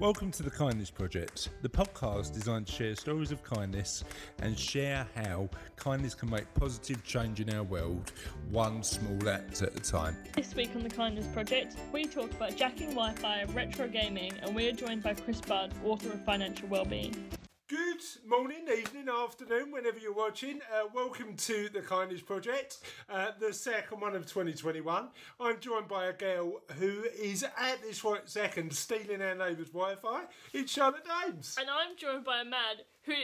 Welcome to the Kindness Project, the podcast designed to share stories of kindness and share how kindness can make positive change in our world, one small act at a time. This week on the Kindness Project, we talk about jacking Wi Fi retro gaming, and we are joined by Chris Budd, author of Financial Wellbeing. Good morning, evening, afternoon, whenever you're watching. Uh, welcome to the Kindness Project, uh, the second one of 2021. I'm joined by a girl who is at this right second stealing our neighbour's Wi Fi. It's Charlotte Dames. And I'm joined by a man who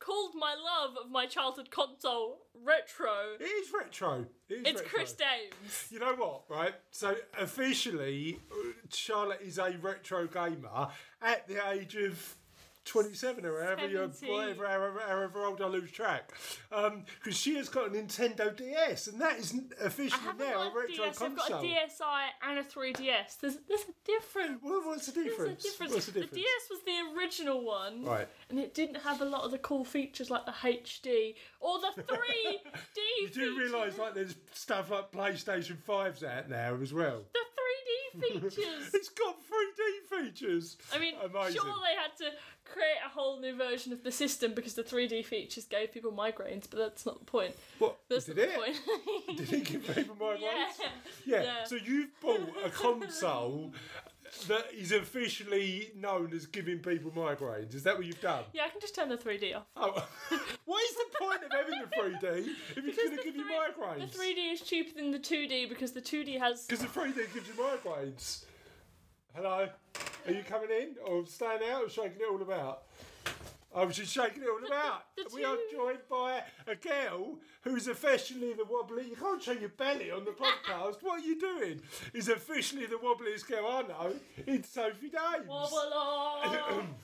called my love of my childhood console retro. It is retro. It is It's retro. Chris Dames. You know what, right? So officially, uh, Charlotte is a retro gamer at the age of 27 or however, you're, whatever, however, however old I lose track. Um, because she has got a Nintendo DS, and that is officially now a a retro DS, I've got a DSi and a 3DS. There's, there's a difference. Well, what's the There's difference? a difference. What's the difference? The DS was the original one, Right. and it didn't have a lot of the cool features like the HD or the 3D You do realise like there's stuff like PlayStation 5's out now as well. the 3D features. It's got 3D features. I mean, Amazing. sure they had to create a whole new version of the system because the 3D features gave people migraines, but that's not the point. What? That's did it? the point. Did it give people migraines? yeah. Yeah. Yeah. So you've bought a console that is officially known as giving people migraines. Is that what you've done? Yeah, I can just turn the 3D off. Oh, what is the point of having the 3D if it's going to give you three- migraines? The 3D is cheaper than the 2D because the 2D has. Because the 3D gives you migraines. Hello? Are you coming in or staying out or shaking it all about? I was just shaking it all about. the we are joined by a girl who's officially the wobbly. You can't show your belly on the podcast. what are you doing? Is officially the wobbliest girl I know. It's Sophie Dames. Wobble on.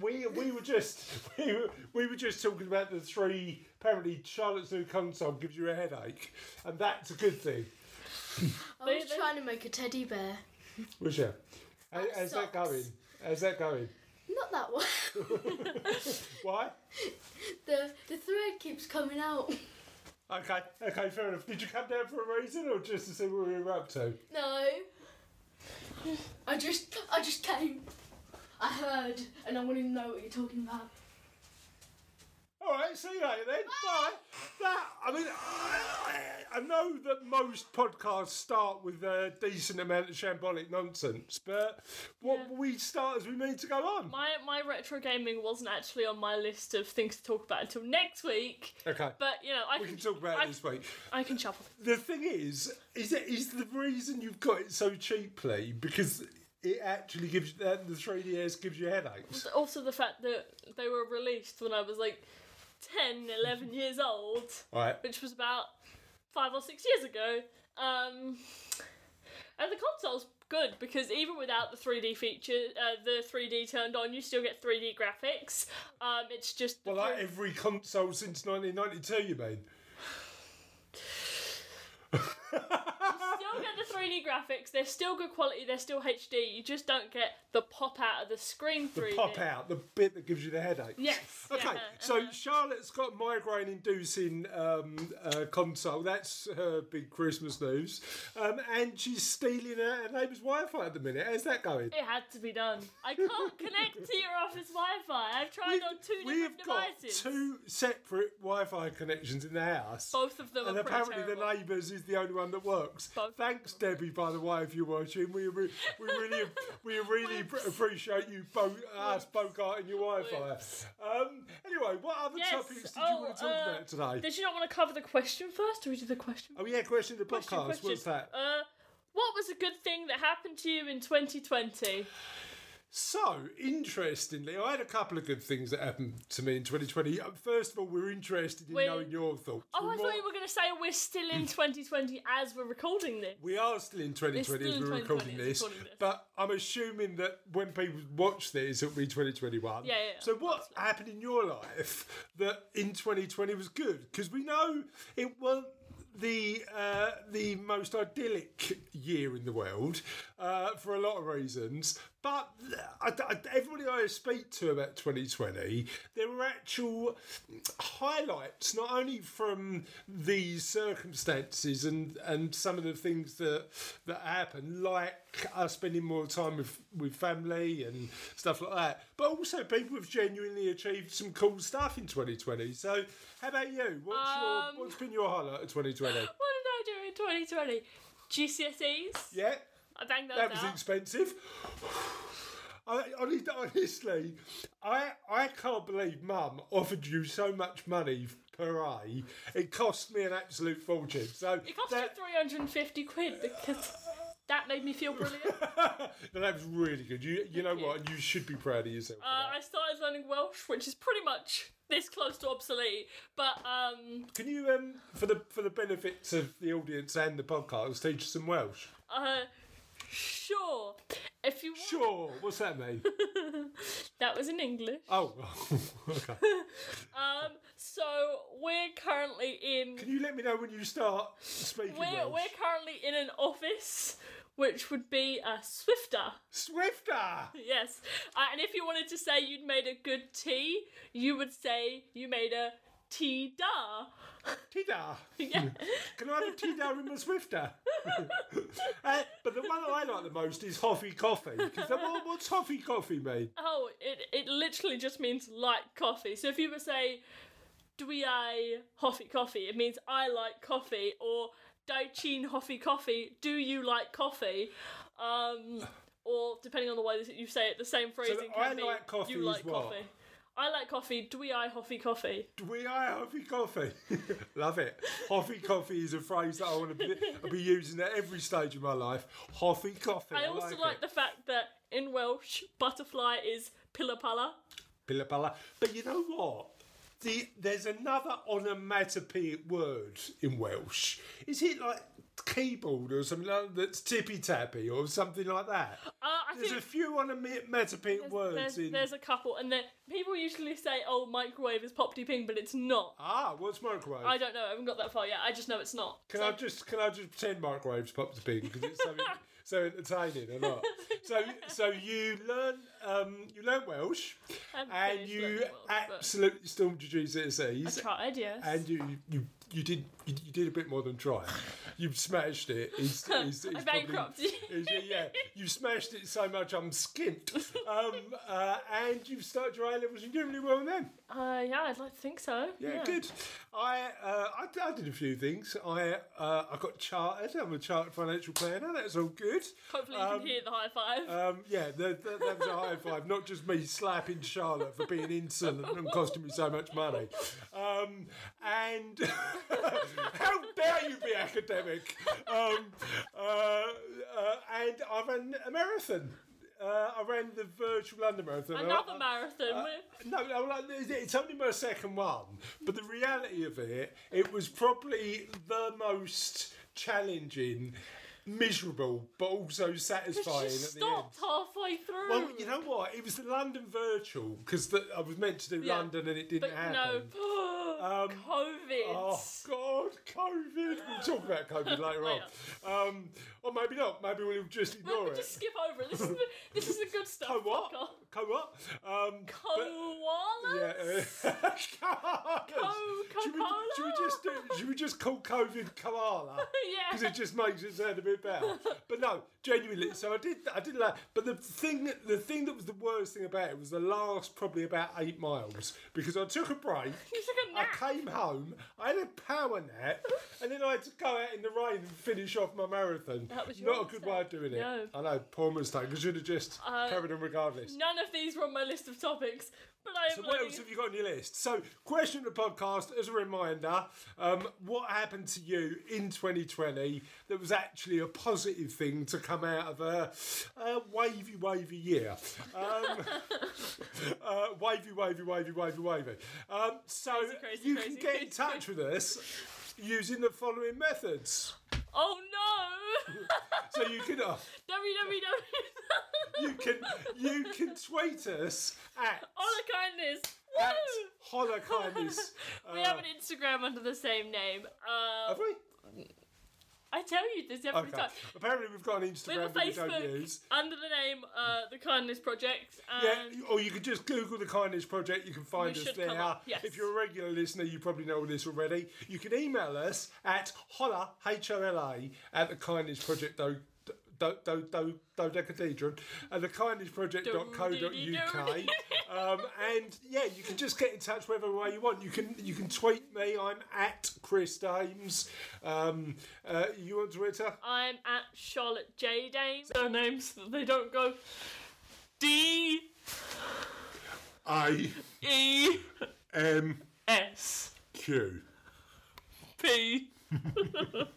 We we were just we were, we were just talking about the three. Apparently, Charlotte's new console gives you a headache, and that's a good thing. I They- was trying to make a teddy bear. You? How, That how's that going? How's that going? Not that one. Why? the the thread keeps coming out. Okay, okay, fair enough. Did you come down for a reason or just to see what we were up to? No. I just I just came. I heard, and I want to know what you're talking about. All right, see you later then. Bye. That I mean, I, I, know that most podcasts start with a decent amount of shambolic nonsense, but what Yeah. we start as we mean to go on. My, my retro gaming wasn't actually on my list of things to talk about until next week. Okay, But, you know, I we can, can talk about I, it this week. I can shuffle. The thing is, is it is the reason you've got it so cheaply because it actually gives that the 3DS gives you headaches. Also, the fact that they were released when I was like 10, 11 years old, Right. which was about five or six years ago. Um, and the console's good because even without the 3D feature, uh, the 3D turned on, you still get 3D graphics. Um, it's just. Well, like every console since 1992, you mean? still get the 3D graphics. They're still good quality. They're still HD. You just don't get the pop out of the screen The 3D. pop out, the bit that gives you the headache. Yes. Okay, yeah, so uh-huh. Charlotte's got migraine inducing um, uh, console. That's her big Christmas news. Um, and she's stealing her neighbour's Wi Fi at the minute. How's that going? It had to be done. I can't connect to your office Wi-Fi. I've tried on two different we different have got two separate Wi Fi connections in the house. Both of them and apparently the neighbours is the only one that works. Thanks, Debbie, by the way, if you're watching. We, re- we really we really Whoops. appreciate you both us bogarting your Wi-Fi. Um, anyway, what other Yes. topics did you Oh, want to talk uh, about today? Did you not want to cover the question first, or we do the question? Oh yeah, question of the Question, podcast. question. What's that? Uh, what was a good thing that happened to you in 2020? So, interestingly, I had a couple of good things that happened to me in 2020. Uh, First of all, we're interested in We're- knowing your thoughts. Oh, We're I thought you were going to say we're still in 2020 as we're recording this. We are still in 2020 still as in we're 2020 recording as this, recording this. but I'm assuming that when people watch this, it'll be 2021. Yeah, yeah, yeah. So, what happened in your life that in 2020 was good? Because we know it wasn't the uh, the most idyllic year in the world uh, for a lot of reasons, but I, I, everybody I speak to about 2020, there were actual highlights, not only from these circumstances and, and some of the things that that happened, like us spending more time with, with family and stuff like that, but also people have genuinely achieved some cool stuff in 2020. So, how about you? What's Um, your what's been your highlight of 2020? What did I do in 2020? GCSEs. Yeah. I banged those That was out. expensive. I, honestly, I I can't believe Mum offered you so much money per A. It cost me an absolute fortune. So It cost that, me 350 quid because that made me feel brilliant. no, that was really good. You you know what? You should be proud of yourself. Uh. I started learning Welsh, which is pretty much this close to obsolete. But um, Can you um for the for the benefits of the audience and the podcast teach us some Welsh? uh, sure, if you want, Sure. What's that mean? that was in English. oh, okay. Um, so we're currently in. Can you let me know when you start speaking We're, Welsh? we're currently in an office, which would be a Swifter. Swifter. Yes. Uh, and if you wanted to say you'd made a good tea, you would say you made a tea da. Tida. yeah. Can I have a tea down with my Swifter? uh, but the one that I like the most is Hoffy Coffee. Because what, what's Hoffy Coffee mean? Oh, it, it literally just means like coffee. So if you were say, do we I Hoffy coffee, it means I like coffee, or Daichin Hoffy coffee, do you like coffee? Um, or depending on the way that you say it, the same phrasing I can be like coffee you like what? coffee. I like coffee. Do we I Hoffy coffee? Do we I Hoffy Coffee? Love it. Hoffy Coffee is a phrase that I want to be, I'll be using at every stage of my life. Hoffy Coffee. I also like, like the fact that in Welsh, butterfly is pillapalla. Pillapalla. But you know what? The, there's another onomatopoeic word in Welsh. Is it like keyboard or something like that's tippy tappy or something like that? Uh, I There's a few onomatopoeic there's, words there's, in. there's a couple, and then people usually say, "Oh, microwave is pop ping," but it's not. Ah, what's microwave? I don't know. I haven't got that far yet. I just know it's not. Can So- I just can I just pretend microwaves pop the pig because it's so so entertaining or not? So so you learn um, you learn Welsh and you Welsh, but absolutely stormed your I tried, yes. and you you you did you, you did a bit more than try. You've smashed it. It's, it's, it's I bankrupted you. yeah, you smashed it so much I'm skint. Um, uh, and you've started your A levels. You're doing really well in them. Uh, yeah, I'd like to think so. Yeah, good. I, uh, I I did a few things. I uh, I got chartered. I'm a chartered financial planner. That's all good. Hopefully, you Um, can hear the high five. Um, yeah, that, was a high five. Not just me slapping Charlotte for being insolent and costing me so much money. Um, and how dare you be academic? Um, uh, uh, and I ran a marathon. Uh, I ran the virtual London Marathon. Another I- marathon. uh, no, no, like, it's- only my second one, but the reality of it, it was probably the most challenging, miserable, but also satisfying She at the end. stopped halfway through. Well, you know what? It was the London virtual because I was meant to do Yeah, London and it didn't but happen. no, Um, COVID. Oh God, COVID! We'll talk about COVID later on. Um, or maybe not. Maybe we'll just ignore we it. just skip over it. This is the, this is the good stuff. Co what? Fuck. Co what? Um, Koalas? Yeah. uh. Co- should, we, should we just do, should we just call COVID koala? yeah. Because it just makes it sound a bit better. But no, genuinely. So I did. I did that. But the thing, the thing that was the worst thing about it was the last probably about eight miles because I took a break. You took a I nap. I came home, I had a power nap, and then I had to go out in the rain and finish off my marathon. That was your Not a good way of doing it. No. I know, poor mistake. I should have just Uh, carried on regardless. None of these were on my list of topics, but I am So what else have you got on your list? So, question of the podcast as a reminder: um, What happened to you in 2020 that was actually a positive thing to come out of a, a wavy, wavy year? Um, uh, wavy, wavy, wavy, wavy, wavy. Um, so Crazy, crazy, you crazy. can get in touch with us using the following methods. Oh no! So you can uh, www. you can you can tweet us at Honor kindness. at Woo! Holler Kindness. we uh, have an Instagram under the same name. Uh, Have we? I tell you this every Okay. time. Apparently, we've got an Instagram that we don't Facebook use. under the name uh, The Kindness Project. Yeah, or you can just Google the Kindness Project. You can find us there. yes. If you're a regular listener, you probably know all this already. You can email us at holla h o l a at the Kindness Project. Do, do, do, do, dodecahedron at the kindnessproject.co.uk um, and yeah you can just get in touch whatever way you want you can you can tweet me i'm at chris dames um, uh, you on twitter I'm at Charlotte J. Dame. Surnames that they don't go D a E m S q P.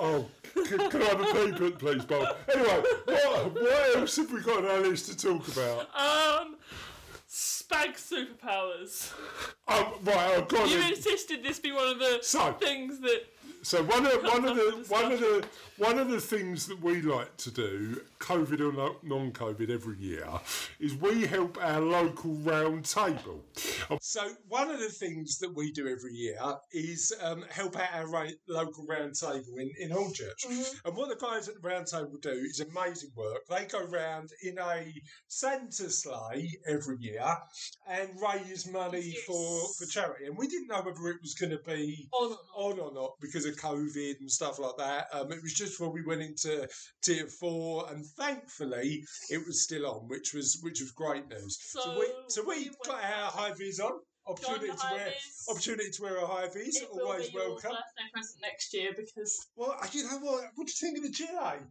Oh, can, can I have a paper, please, Bob? Anyway, what, what else have we got on our list to talk about? Um, spag superpowers. Um, right, I've got You insisted this be one of the So- things that. So one of one of the one of the one of the things that we like to do, COVID or non-COVID, every year, is we help our local round table. So one of the things that we do every year is um, help out our ra- local round table in in Hornchurch. And what the guys at the round table do is amazing work. They go round in a Santa sleigh every year and raise money for for charity. And we didn't know whether it was going to be On on or not because of COVID and stuff like that. Um, it was just when we went into tier four, and thankfully it was still on, which was which was great news. So, we so we we got our high vis on. Opportunity to wear opportunity to wear a high vis. Always welcome. birthday present next year because Well, you know what? What do you think of the gilet?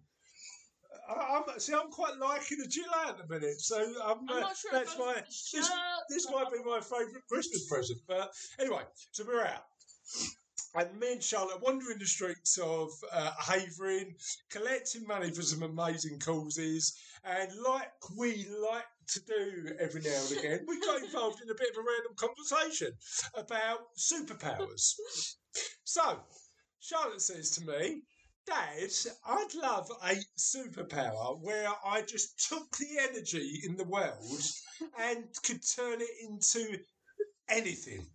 I'm, see, I'm quite liking the gilet at the minute, so um, I'm uh, not sure. that's my this, this might be my favourite Christmas present. But anyway, so we're out. And me and Charlotte wandering the streets of uh, Havering, collecting money for some amazing causes. And like we like to do every now and again, we got involved in a bit of a random conversation about superpowers. So, Charlotte says to me, Dad, I'd love a superpower where I just took the energy in the world and could turn it into anything.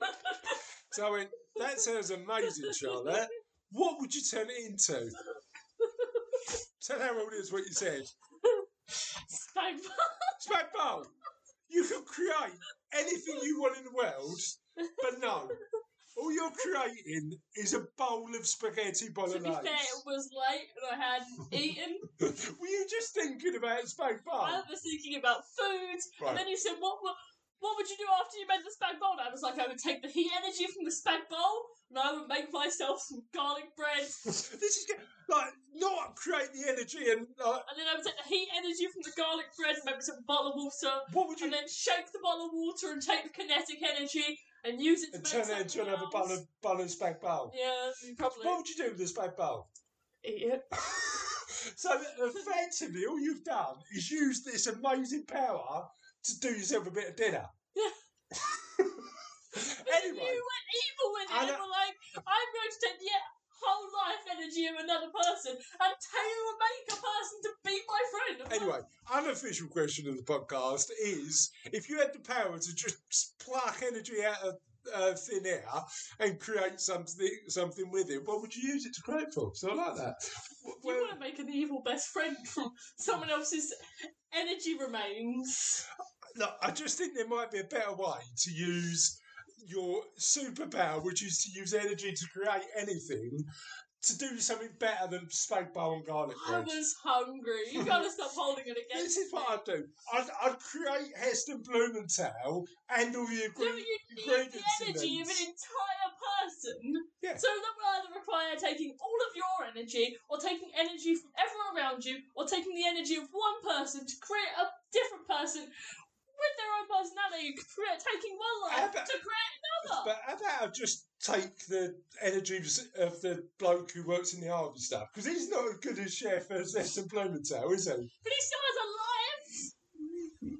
So I went, that sounds amazing, Charlotte. What would you turn it into? Tell our audience what you said. Spag Smack bowl. You could create anything you want in the world, but no. All you're creating is a bowl of spaghetti bolognese. To be fair, it was late and I hadn't eaten. Were you just thinking about spag bowl? I was thinking about food, Right. and then you said, "What would, what would you do after you made the spag bowl?" And I was like, "I would take the heat energy from the spag bowl, and I would make myself some garlic bread, this is get- like not create the energy and like and then I would take the heat energy from the garlic bread and make a bottle of water, what would you and then shake the bottle of water and take the kinetic energy and use it to and make turn it into another bowl else. of bowl of spag bowl? Yeah, probably What would you do with the spag bowl? eat it. so effectively, all you've done is use this amazing power to do yourself a bit of dinner. Yeah. anyway, You went evil with it I and were like, I'm going to take the whole life energy of another person and tailor make a person to be my friend. anyway, unofficial question of the podcast is: if you had the power to just pluck energy out of uh, thin air and create something something with it, what would you use it to create for? So I like that. You want to make an evil best friend from someone else's energy remains. Look, I just think there might be a better way to use your superpower, which is to use energy to create anything, to do something better than spag bowl and garlic I bread. was hungry. You've gotta stop holding it against This is what. I'd do. I'd, I'd create Heston Blumenthal and all the Yeah, ingre- but you need the ingredients energy of an entire person. Yeah. So that will either require taking all of your energy, or taking energy from everyone around you, or taking the energy of one person to create a different person with their own personality, taking one life about- to create another. But how about I just take the energy of the bloke who works in the harvest stuff? Because he's not as good a chef uh, as Heston Blumenthal, is he? But he still has a life.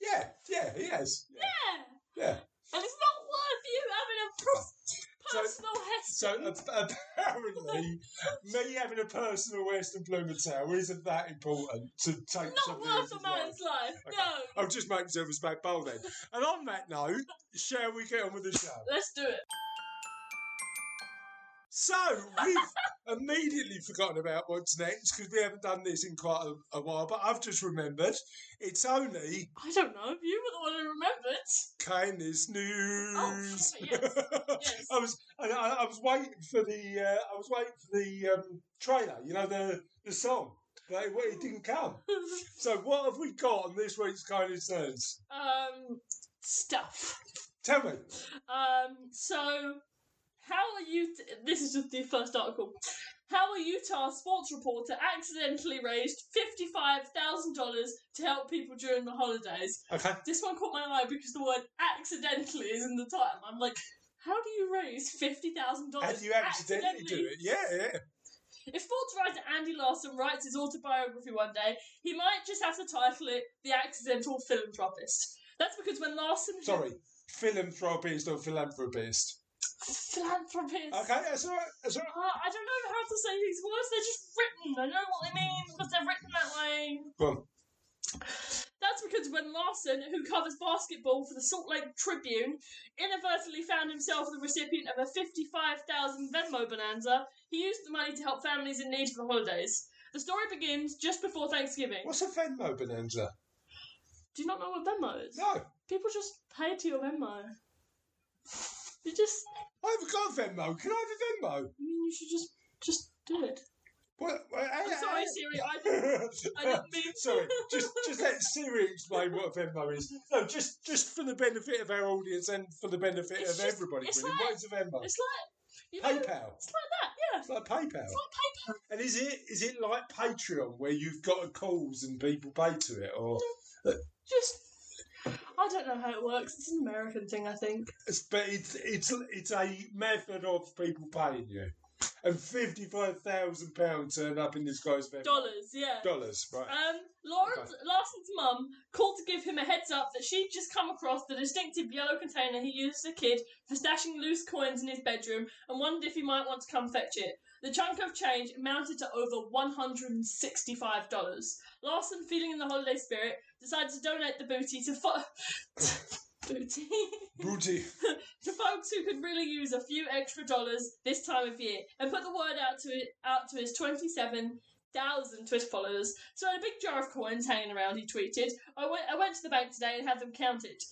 Yeah, yeah, he has. Yeah. Yeah. And it's not worth you having a per- So- personal So ap- apparently, me having a personal Heston Blumenthal isn't that important to take not something worth a man's life. Okay. No. I'll just make myself a spag bowl then. And on that note, shall we get on with the show? Let's do it. So we've immediately forgotten about what's next because we haven't done this in quite a, a while. But I've just remembered it's only I don't know. If you were the one who remembered. kindness news. Oh, yes, yes. I was I, I I was waiting for the uh, I was waiting for the um, trailer. You know the the song, but it, it didn't come. So what have we got on this week's kindness news? um, stuff. Tell me. Um, so how are you? T- this is just the first article. How a Utah sports reporter accidentally raised fifty-five thousand dollars to help people during the holidays. Okay. This one caught my eye because the word "accidentally" is in the title. I'm like, how do you raise fifty thousand How dollars? do you accidentally do it? Yeah, yeah. If sports writer Andy Larson writes his autobiography one day, he might just have to title it "The Accidental Philanthropist." That's because when Larson Sorry, philanthropist or philanthropist. Philanthropist. Okay, that's all right. That's all right. Uh, I don't know how to say these words. They're just written. I know what they mean, but they're written that way. Go. That's because when Larson, who covers basketball for the Salt Lake Tribune, inadvertently found himself the recipient of a 55,000 Venmo bonanza, he used the money to help families in need for the holidays. The story begins just before Thanksgiving. What's a Venmo bonanza? Do you not know what Venmo is? No, People just pay to your Venmo. You just, I haven't got a Venmo. Can I have a Venmo? I mean, you should just, just do it. What? what- I'm sorry, Siri. I didn't, I didn't mean. Sorry, just just let Siri explain what a Venmo is. No, just just for the benefit of our audience and for the benefit It's of just- everybody. it's Really, like- what is a Venmo? It's like, you know, PayPal. it's like that. Yeah. It's like PayPal. It's like PayPal. And is it is it like Patreon where you've got a calls and people pay to it, or Just, I don't know how it works. It's an American thing, I think. it's, but it's it's it's a method of people paying you, and fifty five thousand pounds turned up in this guy's Venmo. Dollars, yeah. Dollars, right? Um, Lawrence, Larson's mum called to give him a heads up that she'd just come across the distinctive yellow container he used as a kid for stashing loose coins in his bedroom and wondered if he might want to come fetch it. The chunk of change amounted to over $165. Larson, feeling in the holiday spirit, decided to donate the booty to fo- booty Booty. to folks who could really use a few extra dollars this time of year and put the word out to it out to his 27,000 Twitter followers. So I had a big jar of coins hanging around, he tweeted. I went, I went to the bank today and had them counted.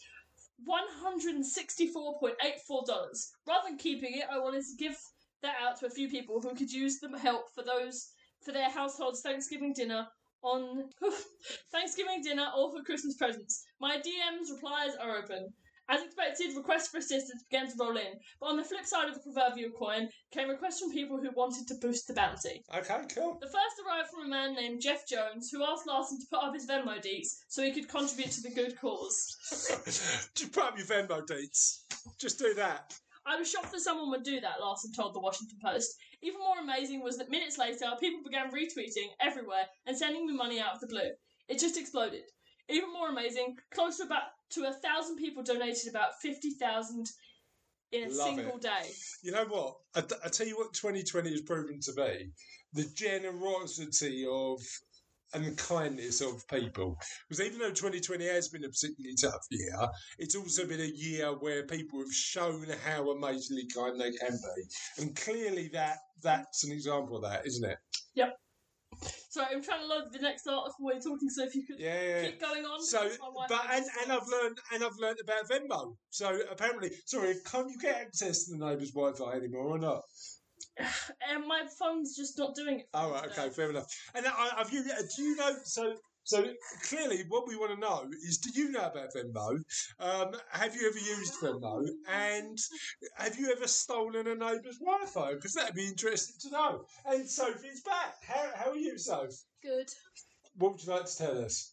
$164.84. Rather than keeping it, I wanted to give that out to a few people who could use the help for those for their household's Thanksgiving dinner on Thanksgiving dinner or for Christmas presents. My DMs replies are open. As expected, requests for assistance began to roll in, but on the flip side of the proverbial coin came requests from people who wanted to boost the bounty. Okay, cool. The first arrived from a man named Jeff Jones, who asked Larson to put up his Venmo deets so he could contribute to the good cause. Just put up your Venmo deets. Just do that. I was shocked that someone would do that, Larson told the Washington Post. Even more amazing was that minutes later, people began retweeting everywhere and sending me money out of the blue. It just exploded. Even more amazing, close to about to a thousand people donated about fifty thousand in a Love single it. day. You know what? I, I tell you what 2020 has proven to be the generosity of and kindness of people. Because even though 2020 has been a particularly tough year, it's also been a year where people have shown how amazingly kind they can be. And clearly that that's an example of that, isn't it? Yep. Sorry, I'm trying to load the next article while you're talking, so if you could Yeah. yeah, keep going on. So, because my Wi-Fi but and, and. I've learned and I've learned about Venmo. So apparently, sorry, can't you get access to the neighbour's Wi-Fi anymore or not? And my phone's just not doing it. for Oh, right, okay, fair enough. And I, have you? Do you know? So, so clearly, what we want to know is: Do you know about Venmo? Um, have you ever used Venmo? And have you ever stolen a neighbour's Wi-Fi? Because that'd be interesting to know. And Sophie's back. How, how are you, Soph? Good. What would you like to tell us?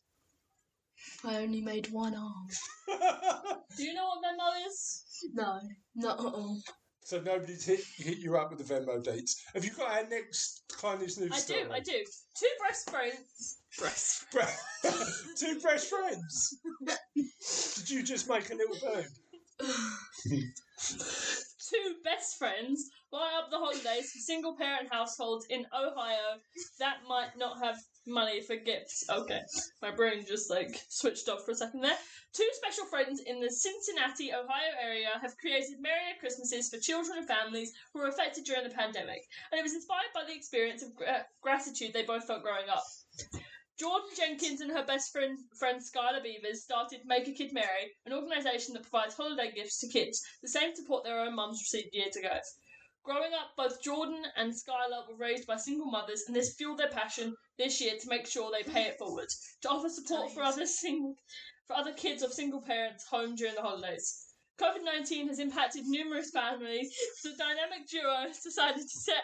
I only made one arm. Do you know what Venmo is? No, not at all. So nobody's hit, hit you up with the Venmo dates. Have you got our next kindness news story? I story? do, I do. Two best friends. Breast. Bre- Two best friends. Did you just make a little boob? Two best friends buy up the holidays for single parent households in Ohio that might not have money for gifts. Okay, my brain just like switched off for a second there. Two special friends in the Cincinnati, Ohio area have created merrier Christmases for children and families who were affected during the pandemic, and it was inspired by the experience of gra- uh, gratitude they both felt growing up. Jordan Jenkins and her best friend, friend Skylar Beavers started Make a Kid Merry, an organisation that provides holiday gifts to kids, the same support their own mums received years ago. Growing up, both Jordan and Skylar were raised by single mothers, and this fueled their passion this year to make sure they pay it forward, to offer support for other single, for other kids of single parents home during the holidays. COVID 19 has impacted numerous families, so the dynamic duo has decided to set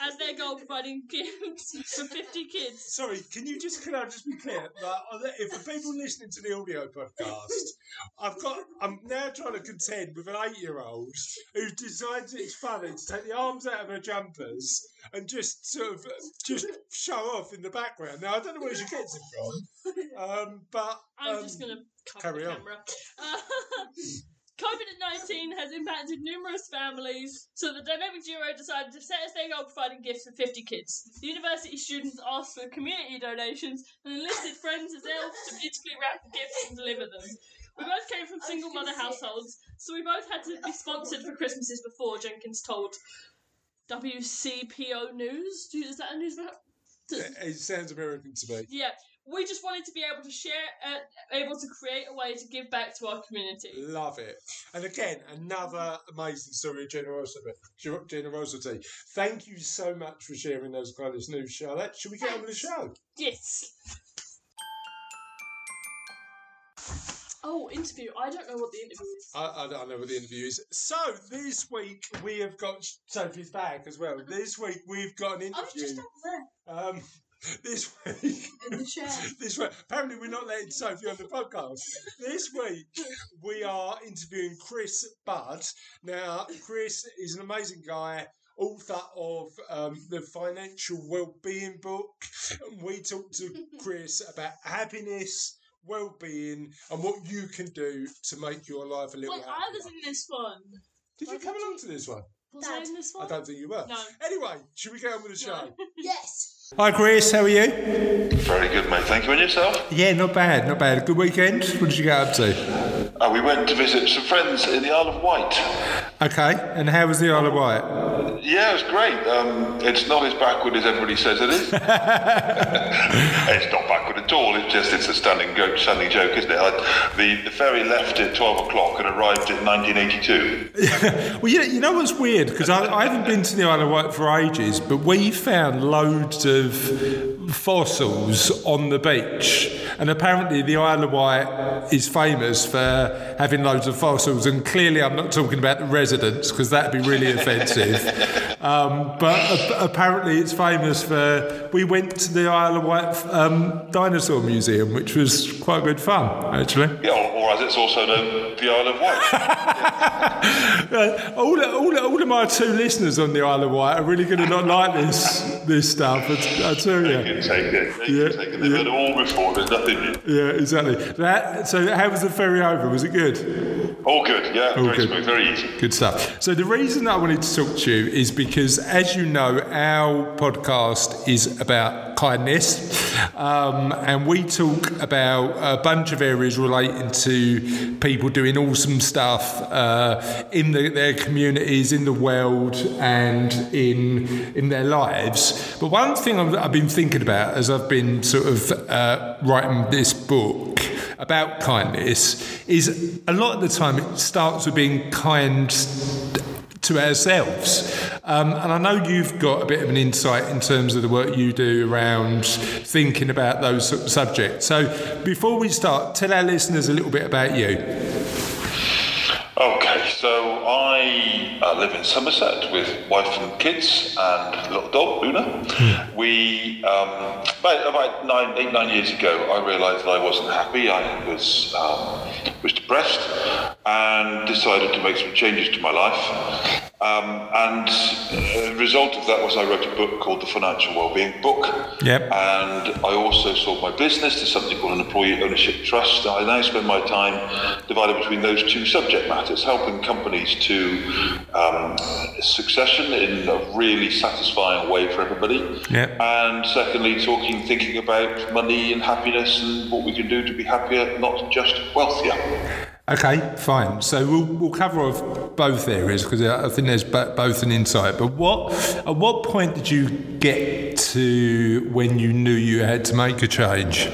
as their goal providing gifts for 50 kids. Sorry, can you just can I just be clear the- if the people listening to the audio podcast, I've got I'm now trying to contend with an eight year old who decides it's funny to take the arms out of her jumpers and just sort of just show off in the background. Now I don't know where she gets it from, um, but I'm um, just going to cover carry the on. camera. COVID 19 has impacted numerous families, so the dynamic duo decided to set as their goal providing gifts for 50 kids. The university students asked for community donations and enlisted friends as elves to beautifully wrap the gifts and deliver them. We both came from single mother households, so we both had to be sponsored for Christmases before, Jenkins told WCPO News. Do you- Is that a news? it sounds American to me. Yeah, we just wanted to be able to share, uh, able to create a way to give back to our community. Love it. And again, another amazing story of generosity. Generosity. Thank you so much for sharing those kind of news, Charlotte. Should we get on with the show? Yes. Oh, interview. I don't know what the interview is. I, I don't know what the interview is. So this week we have got Sophie's back as well. This week we've got an interview. I was just up there Um, this week, in the chair. this week. Apparently, we're not letting Sophie on the podcast. This week we are interviewing Chris Budd. Now, Chris is an amazing guy. Author of um, the Financial Wellbeing book. and We talked to Chris about happiness, well-being, and what you can do to make your life a little Wait, I was happier. in this one. Did you come along to this one? Was I in this one? I don't think you were. No. Anyway, should we get on with the show? No. Yes. Hi, Chris. How are you? Very good, mate. Thank you. And yourself? Yeah, not bad, not bad. Good weekend. What did you get up to? Uh, we went to visit some friends in the Isle of Wight. Okay, and how was the Isle of Wight? Yeah, it's great. Um, it's not as backward as everybody says it is. it's not backward at all. It's just it's a standing joke, standing joke, isn't it? I, the the ferry left at twelve o'clock and arrived in 1982. Well, you know, you know what's weird because I, I haven't been to the Isle of Wight for ages, but we found loads of fossils on the beach, and apparently the Isle of Wight is famous for having loads of fossils. And clearly, I'm not talking about the residents because that'd be really offensive. Um, but apparently, it's famous for. We went to the Isle of Wight um, Dinosaur Museum, which was quite good fun, actually. Yeah, or, or as it's also known, the Isle of Wight. Uh, all, all, all of my two listeners on the Isle of Wight are really going to not like this this stuff. I, I tell You you. can take it. You Yeah, can take it. They've yeah. heard it all before. There's nothing new. Yeah, exactly. How, so how was the ferry over? Was it good? All good. Yeah, very good. smooth, very easy. Good stuff. So the reason I wanted to talk to you is because, as you know, our podcast is about kindness, um, and we talk about a bunch of areas relating to people doing awesome stuff uh, in the, their communities, in the world, and in in their lives. But one thing I've, I've been thinking about as I've been sort of uh, writing this book about kindness is a lot of the time it starts with being kind to ourselves. Um, and I know you've got a bit of an insight in terms of the work you do around thinking about those sort of subjects. So before we start, tell our listeners a little bit about you. Okay, so I uh, live in Somerset with wife and kids and little dog, Luna. We, um, about, about nine, eight, nine years ago, I realised that I wasn't happy. I was um, was depressed and decided to make some changes to my life. Um, and the result of that was I wrote a book called The Financial Wellbeing Book. Yep. And I also sold my business to something called an Employee Ownership Trust. I now spend my time divided between those two subject matters, helping companies to um, succession in a really satisfying way for everybody. Yep. And secondly, talking, thinking about money and happiness and what we can do to be happier, not just wealthier. Okay, fine. So we'll, we'll cover off both areas because I think there's bo- both an insight. But what at what point did you get to when you knew you had to make a change?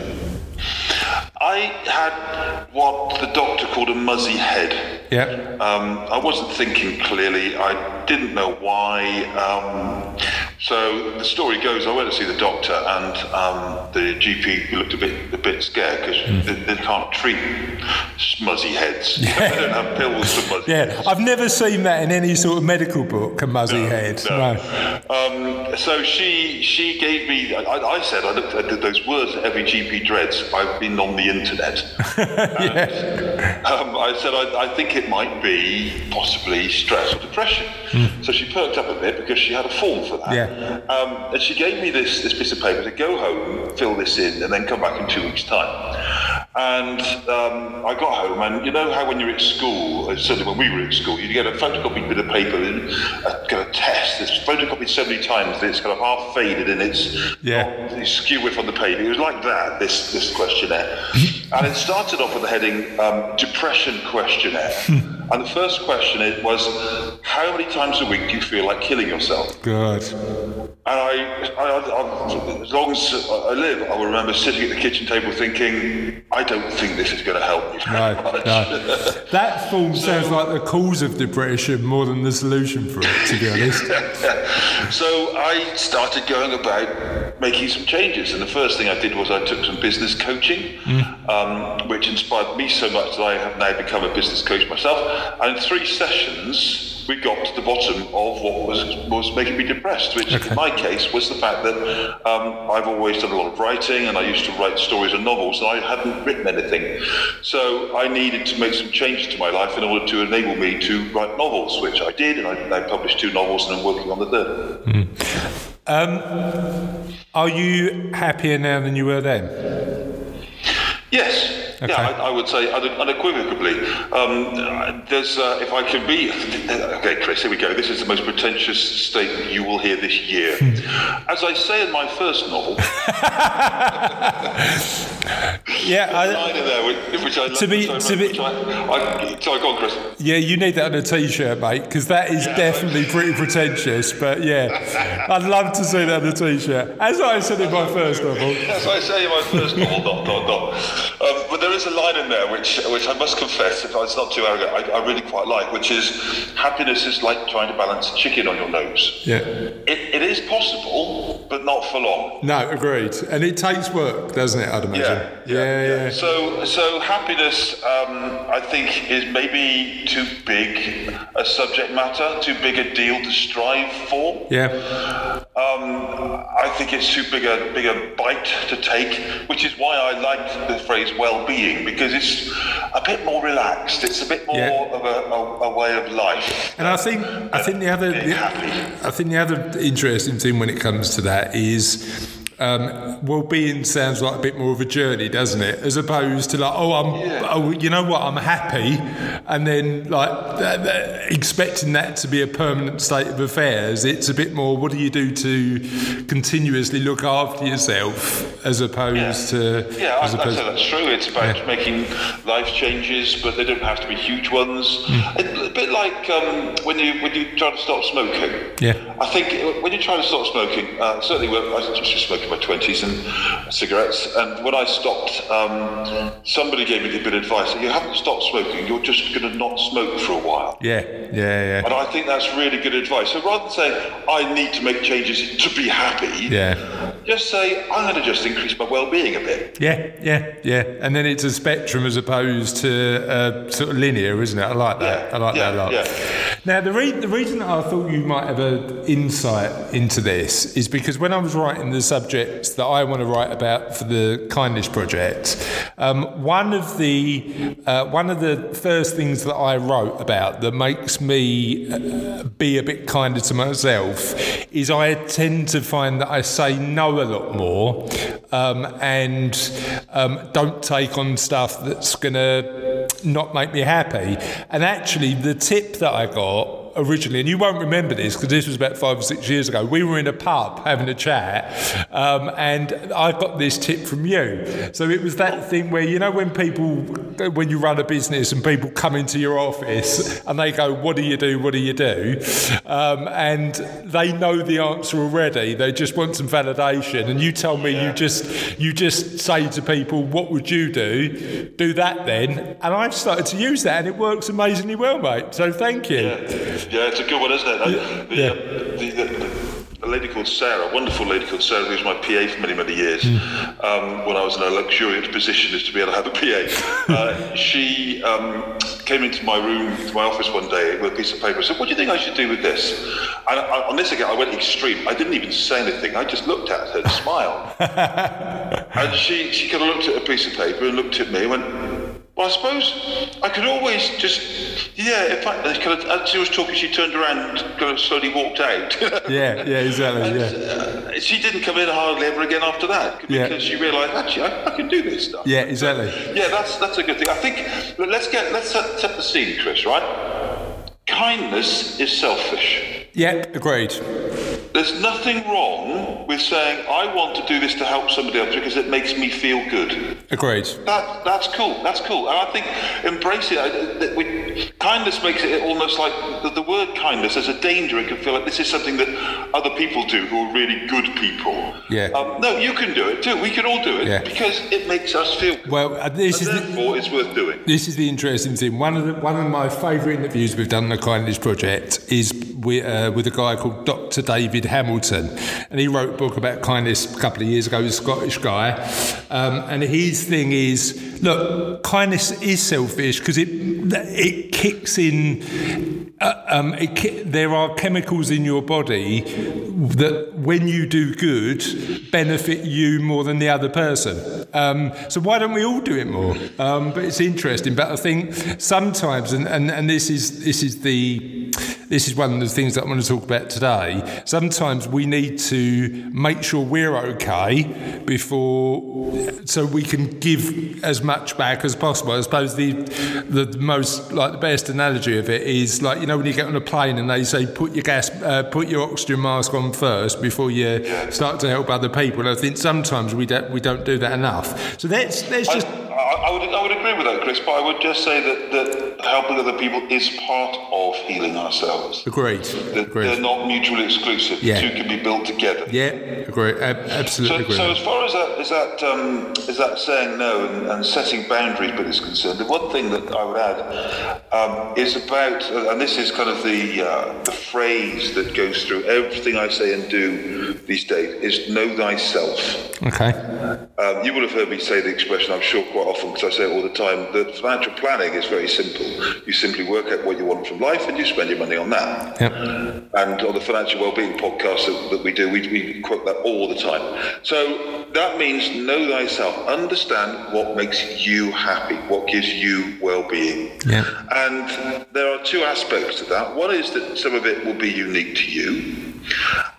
I had what the doctor called a muzzy head. Yep. Um, I wasn't thinking clearly. I didn't know why. Um, so the story goes, I went to see the doctor, and um, the GP looked a bit a bit scared because they, they can't treat muzzy heads. they don't have pills for muzzy Yeah, heads. I've never seen that in any sort of medical book. A muzzy head. No. Um, so she she gave me. I, I said I looked at those words that every GP dreads. I've been on the internet. Um, I said I, I think it might be possibly stress or depression. So she perked up a bit because she had a form for that. Yeah. Um, and she gave me this this piece of paper to go home, fill this in, and then come back in two weeks' time. And um, I got home, and you know how when you're at school, uh, certainly when we were at school, you'd get a photocopied bit of paper and uh, get a test. It's photocopied so many times that it's kind of half faded and it's Yeah. not skew width on the page. It was like that, this, this questionnaire. and it started off with the heading um, Depression Questionnaire. and the first question was, How many times a week do you feel like killing yourself? Good. And I, I, I, as long as I live, I will remember sitting at the kitchen table thinking, I don't think this is going to help me very No, much. no. That form sounds like the cause of depression more than the solution for it, to be honest. so I started going about making some changes, and the first thing I did was I took some business coaching, um, which inspired me so much that I have now become a business coach myself. And in three sessions, we got to the bottom of what was was making me depressed, which in my case was the fact that um, I've always done a lot of writing, and I used to write stories and novels, and I hadn't written anything. So I needed to make some changes to my life in order to enable me to write novels, which I did, and I now published two novels, and I'm working on the third. Are you happier now than you were then? Yes. Okay. Yeah, I, I would say une- unequivocally. Um, there's, uh, if I can be, okay, Chris, here we go. This is the most pretentious statement you will hear this year. As I say in my first novel, Yeah, I, there which, which I To be- so much, to be- I, I, sorry, go on, Chris. yeah, you need that on a t-shirt, mate, because that is definitely pretty pretentious. But yeah, I'd love to see that on a t-shirt. As I said in my first novel. As I say in my first novel, dot, dot, dot. Um, but there is a line in there which, which I must confess, if it's not too arrogant, I, I really quite like, which is happiness is like trying to balance a chicken on your nose. Yeah. It, it is possible, but not for long. No, agreed. And it takes work, doesn't it? I'd imagine. Yeah, yeah, yeah. So, so happiness, um, I think, is maybe too big a subject matter, too big a deal to strive for. Yeah. Um, I think it's too big a big a bite to take, which is why I like the phrase well-being because it's a bit more relaxed. It's a bit more Yeah. of a, a, a way of life. And I think I think the other the. I think the other interesting thing when it comes to that is um, well-being sounds like a bit more of a journey, doesn't it? As opposed to like, oh, I'm, oh, you know what, I'm happy, and then like th- th- expecting that to be a permanent state of affairs. It's a bit more. What do you do to continuously look after yourself, as opposed to Yeah, I, I'd opposed say that's true. It's about making life changes, but they don't have to be huge ones. It- a bit like um, when you when you try to stop smoking. Yeah. I think when you try to stop smoking, uh, certainly when I used to smoke in my twenties and cigarettes, and when I stopped, um, somebody gave me a bit of advice. You haven't stopped smoking. You're just going to not smoke for a while. yeah, yeah, yeah. And I think that's really good advice. So rather than saying I need to make changes to be happy, Yeah. Just say, I'm going to just increase my well-being a bit. Yeah, yeah, yeah. And then it's a spectrum as opposed to uh, sort of linear, isn't it? I like that. Yeah, I like yeah, that a lot. yeah. Now, the, re- the reason that I thought you might have an insight into this is because when I was writing the subjects that I want to write about for the Kindness Project, um, one of the uh, one of the first things that I wrote about that makes me uh, be a bit kinder to myself is I tend to find that I say no a lot more um, and um, don't take on stuff that's going to not make me happy. And actually, the tip that I got originally, and you won't remember this because this was about five or six years ago. We were in a pub having a chat, um, and I got this tip from you. So it was that thing where you know when people, when you run a business and people come into your office and they go, "What do you do? What do you do?" Um, and they know the answer already. They just want some validation, and you tell me you just you just say to people, "What would you do?" Do that then, and I've started to use that, and it works amazingly well, mate. So thank you. Yeah, it's a good one, isn't it? Uh, the, yeah. uh, the, the, a lady called Sarah, a wonderful lady called Sarah, who was my PA for many, many years, um, when I was in a luxuriant position as to be able to have a PA. Uh, she um, came into my room, to my office one day with a piece of paper and said, what do you think I should do with this? And I, on this again, I went extreme. I didn't even say anything. I just looked at her and smiled. and she, she kind of looked at a piece of paper and looked at me and went, well, I suppose I could always just, yeah, if I, kind of, as she was talking, she turned around and kind of slowly walked out. Yeah, yeah, exactly. And, Yeah, uh, she didn't come in hardly ever again after that because Yeah. she realised actually I, I can do this stuff. yeah, exactly. Yeah, that's that's a good thing. I think let's get let's set, set the scene, Chris. Right? Kindness is selfish. Yeah, agreed. There's nothing wrong with saying I want to do this to help somebody else because it makes me feel good. Agreed. That that's cool. That's cool. And I think embrace it. We, kindness makes it almost like the, the word kindness. There's a danger. It can feel like this is something that other people do who are really good people. Yeah. Um, no, you can do it too. We can all do it Yeah. because it makes us feel good. Well, uh, this and is the, therefore, it's worth doing. this is the interesting thing. One of the, one of my favourite interviews we've done on the Kindness Project is with, uh, with a guy called Dr. David Hamilton, and he wrote a book about kindness a couple of years ago. He's a Scottish guy, um, and his thing is look, kindness is selfish because it it kicks in. Uh, um, it, ki- there are chemicals in your body that, when you do good, benefit you more than the other person. Um, so why don't we all do it more? Um, but it's interesting. But I think sometimes, and, and, and this is this is the this is one of the things that I want to talk about today. Sometimes we need to make sure we're okay before, so we can give as much back as possible. I suppose the the most like the best analogy of it is like you know when you get on a plane and they say put your gas, uh, put your oxygen mask on first before you start to help other people. And I think sometimes we don't we don't do that enough. So let's let's just. I, I would I would agree with that, Chris. But I would just say that, that helping other people is part of healing ourselves. Agreed. That Agreed. They're not mutually exclusive. Yeah. The two can be built together. Yeah, agree. Ab- absolutely So, agree. so as far as that is that um, is that saying no and, and setting boundaries bit is concerned, the one thing that I would add um, is about, and this is kind of the uh, the phrase that goes through everything I say and do these days is know thyself. okay. Um, you will have heard me say the expression, I'm sure, quite often because I say it all the time. That financial planning is very simple. You simply work out what you want from life and you spend your money on that. Yep. And on the financial well-being podcast that, that we do, we, we quote that all the time. So that means know thyself. Understand what makes you happy, what gives you well-being. Yeah. And there are two aspects to that. One is that some of it will be unique to you.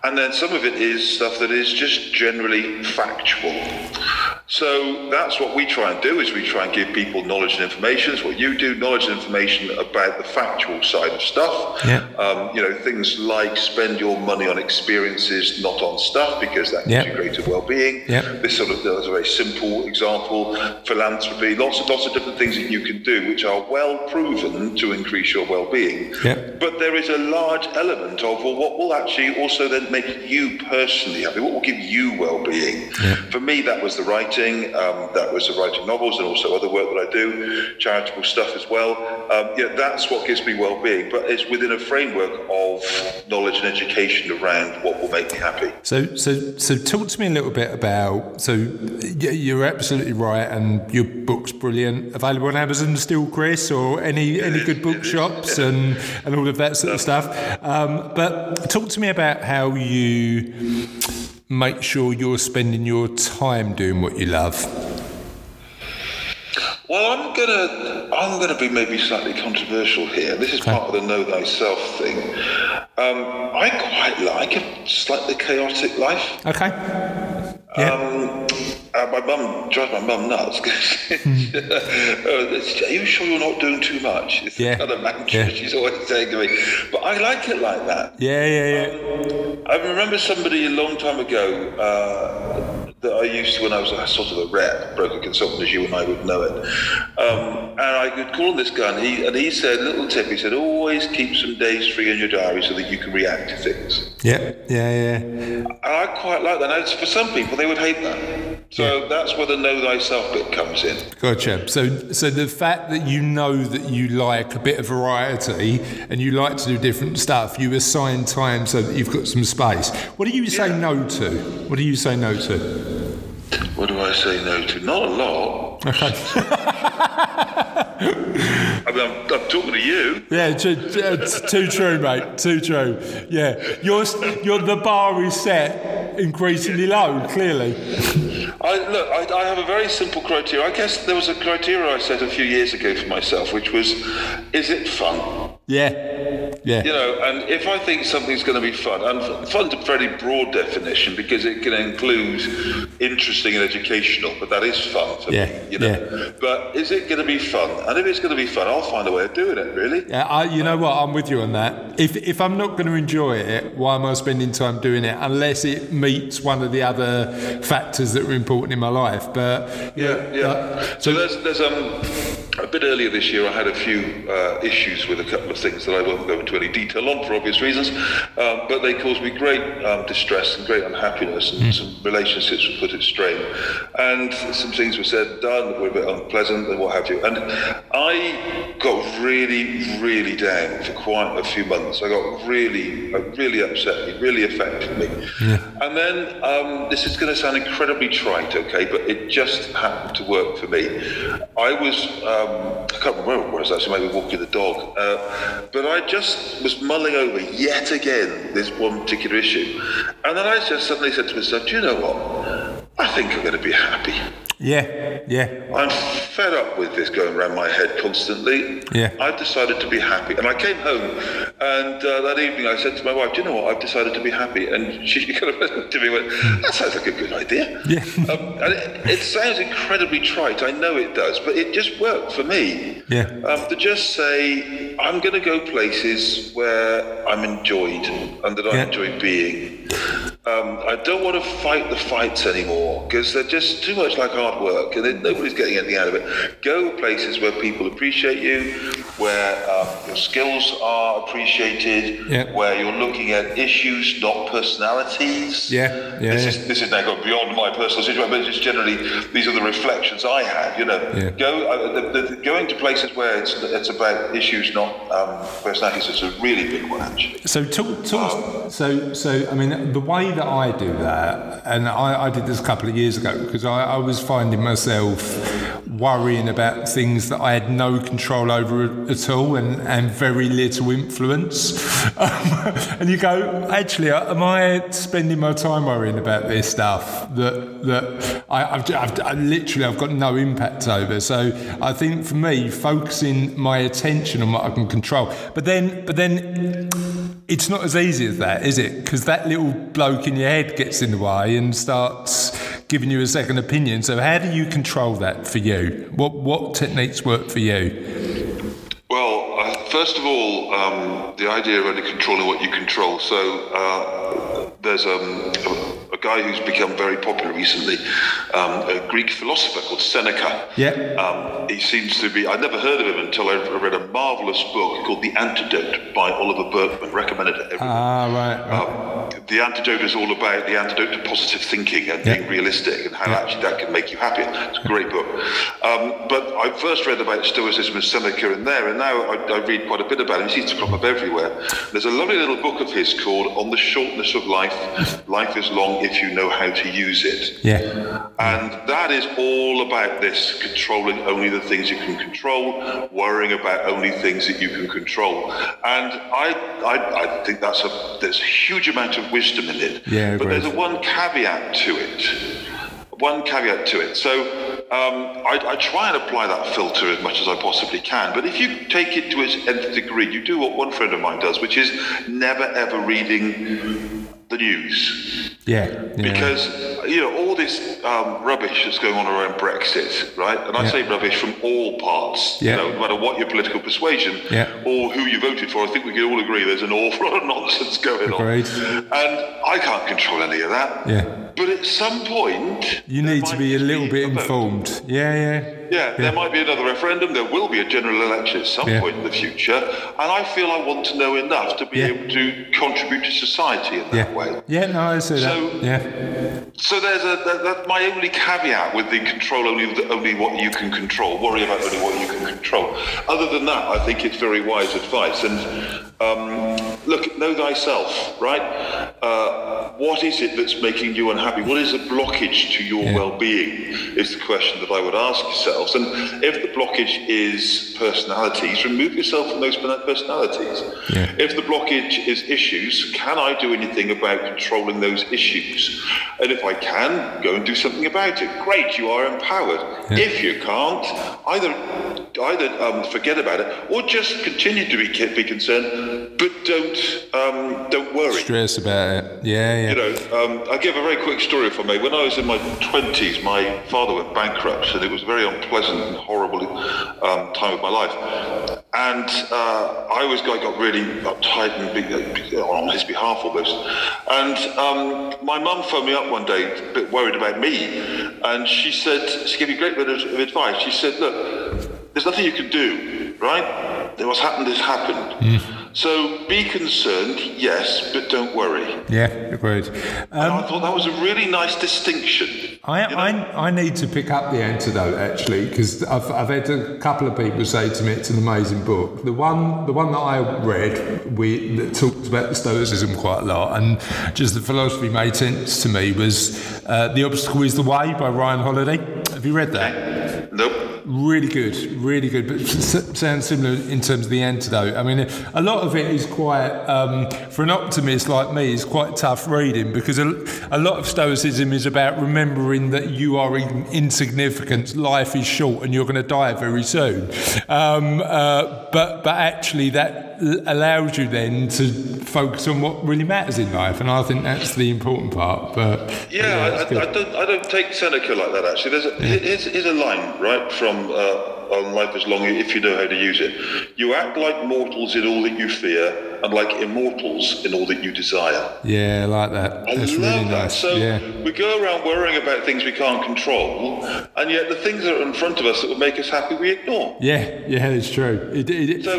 And then some of it is stuff that is just generally factual. So that's what we try and do is we try and give people knowledge and information. It's what you do, knowledge and information about the factual side of stuff. Yeah. Um, you know, things like spend your money on experiences, not on stuff, because that gives Yeah. you greater well-being. Yeah. This sort of that's a very simple example. Philanthropy, lots of lots of different things that you can do, which are well proven to increase your well-being. Yeah. But there is a large element of well, what will actually also then make you personally happy. What will give you well-being? For me, that was the writing. Um, that was the writing novels and also other work that I do, charitable stuff as well. Um, yeah, that's what gives me well-being, but it's within a framework of knowledge and education around what will make me happy. So, so, so, talk to me a little bit about. So, yeah, you're absolutely right, and your book's brilliant. Available on Amazon still, Chris, or any any good bookshops and and all of that sort of stuff. Um, but talk to me about how you make sure you're spending your time doing what you love. Well, I'm gonna I'm gonna be maybe slightly controversial here. This is part of the know thyself thing. Um, I quite like a slightly chaotic life. Okay. Yeah. Um, uh, my mum drives my mum nuts. uh, Are you sure you're not doing too much? It's Yeah. the kind mantra Yeah. she's always saying to me. But I like it like that. yeah, yeah, yeah. I remember somebody a long time ago uh, that I used to when I was a sort of a rep, broker consultant, as you and I would know it. Um, and I could call on this guy, and he, and he said, little tip, he said, always keep some days free in your diary so that you can react to things. yeah, yeah, yeah. And I quite like that. Now, for some people, they would hate that. So that's where the know thyself bit comes in. Gotcha. So, so the fact that you know that you like a bit of variety and you like to do different stuff, you assign time so that you've got some space. What do you say no to? What do you say no to? What do I say no to? Not a lot. Okay. I mean, I'm, I'm talking to you. Yeah, too, it's too true, mate. Too true. Yeah, you're, you're the bar is set increasingly low. Clearly. I, look, I, I have a very simple criteria. I guess there was a criteria I set a few years ago for myself, which was, is it fun? Yeah. Yeah. You know, and if I think something's going to be fun, and fun's a very broad definition because it can include interesting and educational, but that is fun for Yeah, me. You know, yeah. but is it going to be fun? And if it's going to be fun, I'll find a way of doing it. Really. Yeah, I, you know what? I'm with you on that. If if I'm not going to enjoy it, why am I spending time doing it? Unless it meets one of the other factors that are important in my life. But Yeah, yeah. uh, so there's, there's um, a bit earlier this year, I had a few uh, issues with a couple of things that I won't go into any detail on for obvious reasons, um, but they caused me great um, distress and great unhappiness, and some relationships were put at strain, and some things were said and done that were a bit unpleasant and what have you. And I got really, really down for quite a few months. I got really, uh, really upset me, really affected me. And then um, this is going to sound incredibly trite, okay, but it just happened to work for me. I was, um, I can't remember what it was actually, maybe walking the dog, uh, but I just was mulling over yet again this one particular issue. And then I just suddenly said to myself, do you know what? I think I'm going to be happy. Yeah, yeah, I'm fed up with this going around my head constantly. Yeah. I've decided to be happy. And I came home, and uh, that evening I said to my wife, Do you know what? I've decided to be happy. And she kind of looked at me and went, That sounds like a good idea. Yeah. Um, and it, it sounds incredibly trite. I know it does, but it just worked for me. Yeah. Um, to just say, I'm going to go places where I'm enjoyed and that I Yeah. enjoy being. Um, I don't want to fight the fights anymore because they're just too much like hard work and then nobody's getting anything out of it. Go places where people appreciate you, where um, your skills are appreciated, Yeah. where you're looking at issues, not personalities. Yeah, yeah, This yeah. is this is now gone beyond my personal situation, but just generally these are the reflections I had. You know, Yeah. go uh, the, the, going to places where it's it's about issues, not um, personalities. Is a really big one actually. So talk, talk. So so I mean, the way that I do that, and I, I did this a couple of years ago because I, I was finding myself worrying about things that I had no control over at all and, and very little influence. Um, and you go, actually, uh, am I spending my time worrying about this stuff that that I, I've, I've I literally I've got no impact over? So I think for me, focusing my attention on what I can control, but then but then it's not as easy as that, is it? Because that little bloke in your head gets in the way and starts giving you a second opinion. So how do you control that for you? What what techniques work for you? Well, uh, first of all, um, the idea of only controlling what you control. So uh, there's um, a, guy who's become very popular recently, um, a Greek philosopher called Seneca. Yeah. Um, he seems to be, I'd never heard of him until I read a marvellous book called The Antidote by Oliver Burkeman, recommended to everyone. Ah, right. right. Um, the antidote is all about the antidote to positive thinking and Yeah. being realistic and how actually that can make you happier. It's a great book. Um, but I first read about Stoicism and Seneca in there, and now I, I read quite a bit about him. He seems to crop up everywhere. There's a lovely little book of his called On the Shortness of Life Life is Long If You Know How to Use It. yeah. And that is all about this controlling only the things you can control, worrying about only things that you can control. And I, I, I think that's a there's a huge amount of wisdom in it. Yeah, but there's a one caveat to it. One caveat to it. So um, I, I try and apply that filter as much as I possibly can. But if you take it to its nth degree, you do what one friend of mine does, which is never ever reading the news Yeah. yeah. because you know all this um, rubbish that's going on around Brexit, right? And I Yeah. say rubbish from all parts, Yeah. you know, no matter what your political persuasion Yeah. or who you voted for. I think we can all agree there's an awful lot of nonsense going Agreed. on, and I can't control any of that. Yeah. But at some point, You need to be a little bit informed. Yeah, yeah. Yeah, there might be another referendum. There will be a general election at some Yeah. point in the future, and I feel I want to know enough to be Yeah. able to contribute to society in Yeah. that way. Yeah, no, I see that. Yeah. So there's a that, that's my only caveat with the control only the, only what you can control. Worry about only what you can control. Other than that, I think it's very wise advice. And um, look, know thyself, right? Uh, what is it that's making you unhappy? What is the blockage to your well-being? Is the question that I would ask yourselves. And if the blockage is personalities, remove yourself from those personalities. Yeah. If the blockage is issues, can I do anything about controlling those issues? And if I can, go and do something about it. Great, you are empowered. If you can't, either either um, forget about it or just continue to be be concerned, but don't um, don't worry. Stress about it. Yeah, yeah. You know, um, I'll give a very quick story if I may. When I was in my 20s, my father went bankrupt, and it was a very unpleasant and horrible um, time of my life. And uh, I was, I got really uptight and big, big- on his behalf almost. And um, my mum phoned me up one day, a bit worried about me, and she said, she gave me a great bit of, of advice. She said, look, there's nothing you can do, right? What's happened has happened. So be concerned, yes, but don't worry. Yeah, agreed. And I thought that was a really nice distinction. I, I, I need to pick up the antidote actually because I've, I've had a couple of people say to me it's an amazing book. The one the one that I read we that talks about the Stoicism quite a lot and just the philosophy made sense to me was uh, the obstacle is the way by Ryan Holiday. Have you read that? Really good, really good, but sounds similar in terms of the antidote. I mean, a lot of it is quite, um, for an optimist like me, is quite tough reading because a, a lot of Stoicism is about remembering that you are in, insignificant, life is short, and you're going to die very soon. Um, uh, but but actually, that l- allows you then to focus on what really matters in life, and I think that's the important part. But Yeah, it's I, I. I don't. I don't take Seneca like that. Actually, there's a, here's, here's a line right from uh, on life as long if you know how to use it. You act like mortals in all that you fear, and like immortals in all that you desire. yeah, I like that. I That's love really that. nice. So yeah. we go around worrying about things we can't control, and yet the things that are in front of us that would make us happy, we ignore. Yeah, yeah, it's true. It, it, it- So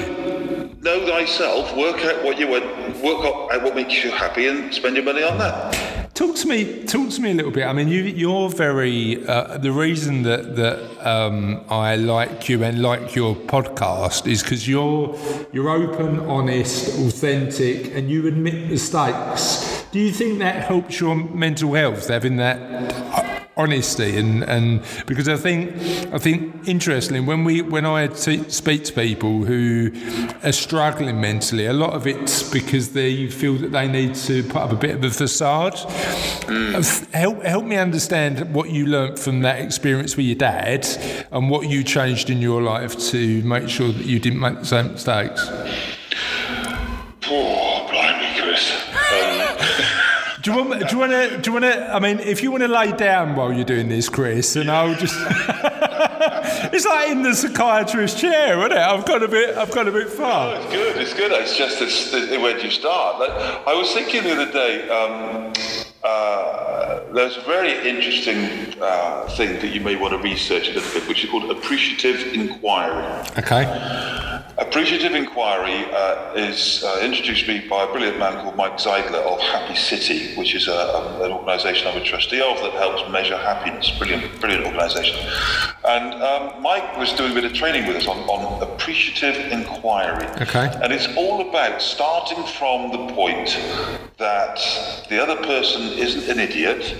know thyself, work out what you want, work out what makes you happy, and spend your money on that. Talk to me, talk to me a little bit. I mean, you, you're very. Uh, the reason that that um, I like you and like your podcast is because you're you're open, honest, authentic, and you admit mistakes. Do you think that helps your mental health having that? Honesty and, and because I think I think interestingly when we when I t- speak to people who are struggling mentally a lot of it's because they feel that they need to put up a bit of a facade. Help help me understand what you learnt from that experience with your dad and what you changed in your life to make sure that you didn't make the same mistakes do you want do you want to do you want to I mean if you want to lay down while you're doing this Chris and I'll just. it's like in the psychiatrist chair, isn't it? I've got a bit, I've got a bit far. It's good. It's good. It's just it's, it's, where do you start? Like, I was thinking the other day. Um, uh, there's a very interesting uh, thing that you may want to research a little bit, which is called appreciative inquiry. Okay. Appreciative Inquiry uh, is uh, introduced to me by a brilliant man called Mike Zeidler of Happy City, which is a, a, an organisation I'm a trustee of that helps measure happiness. Brilliant, brilliant organisation. And um, Mike was doing a bit of training with us on, on appreciative inquiry. Okay. And it's all about starting from the point that the other person isn't an idiot,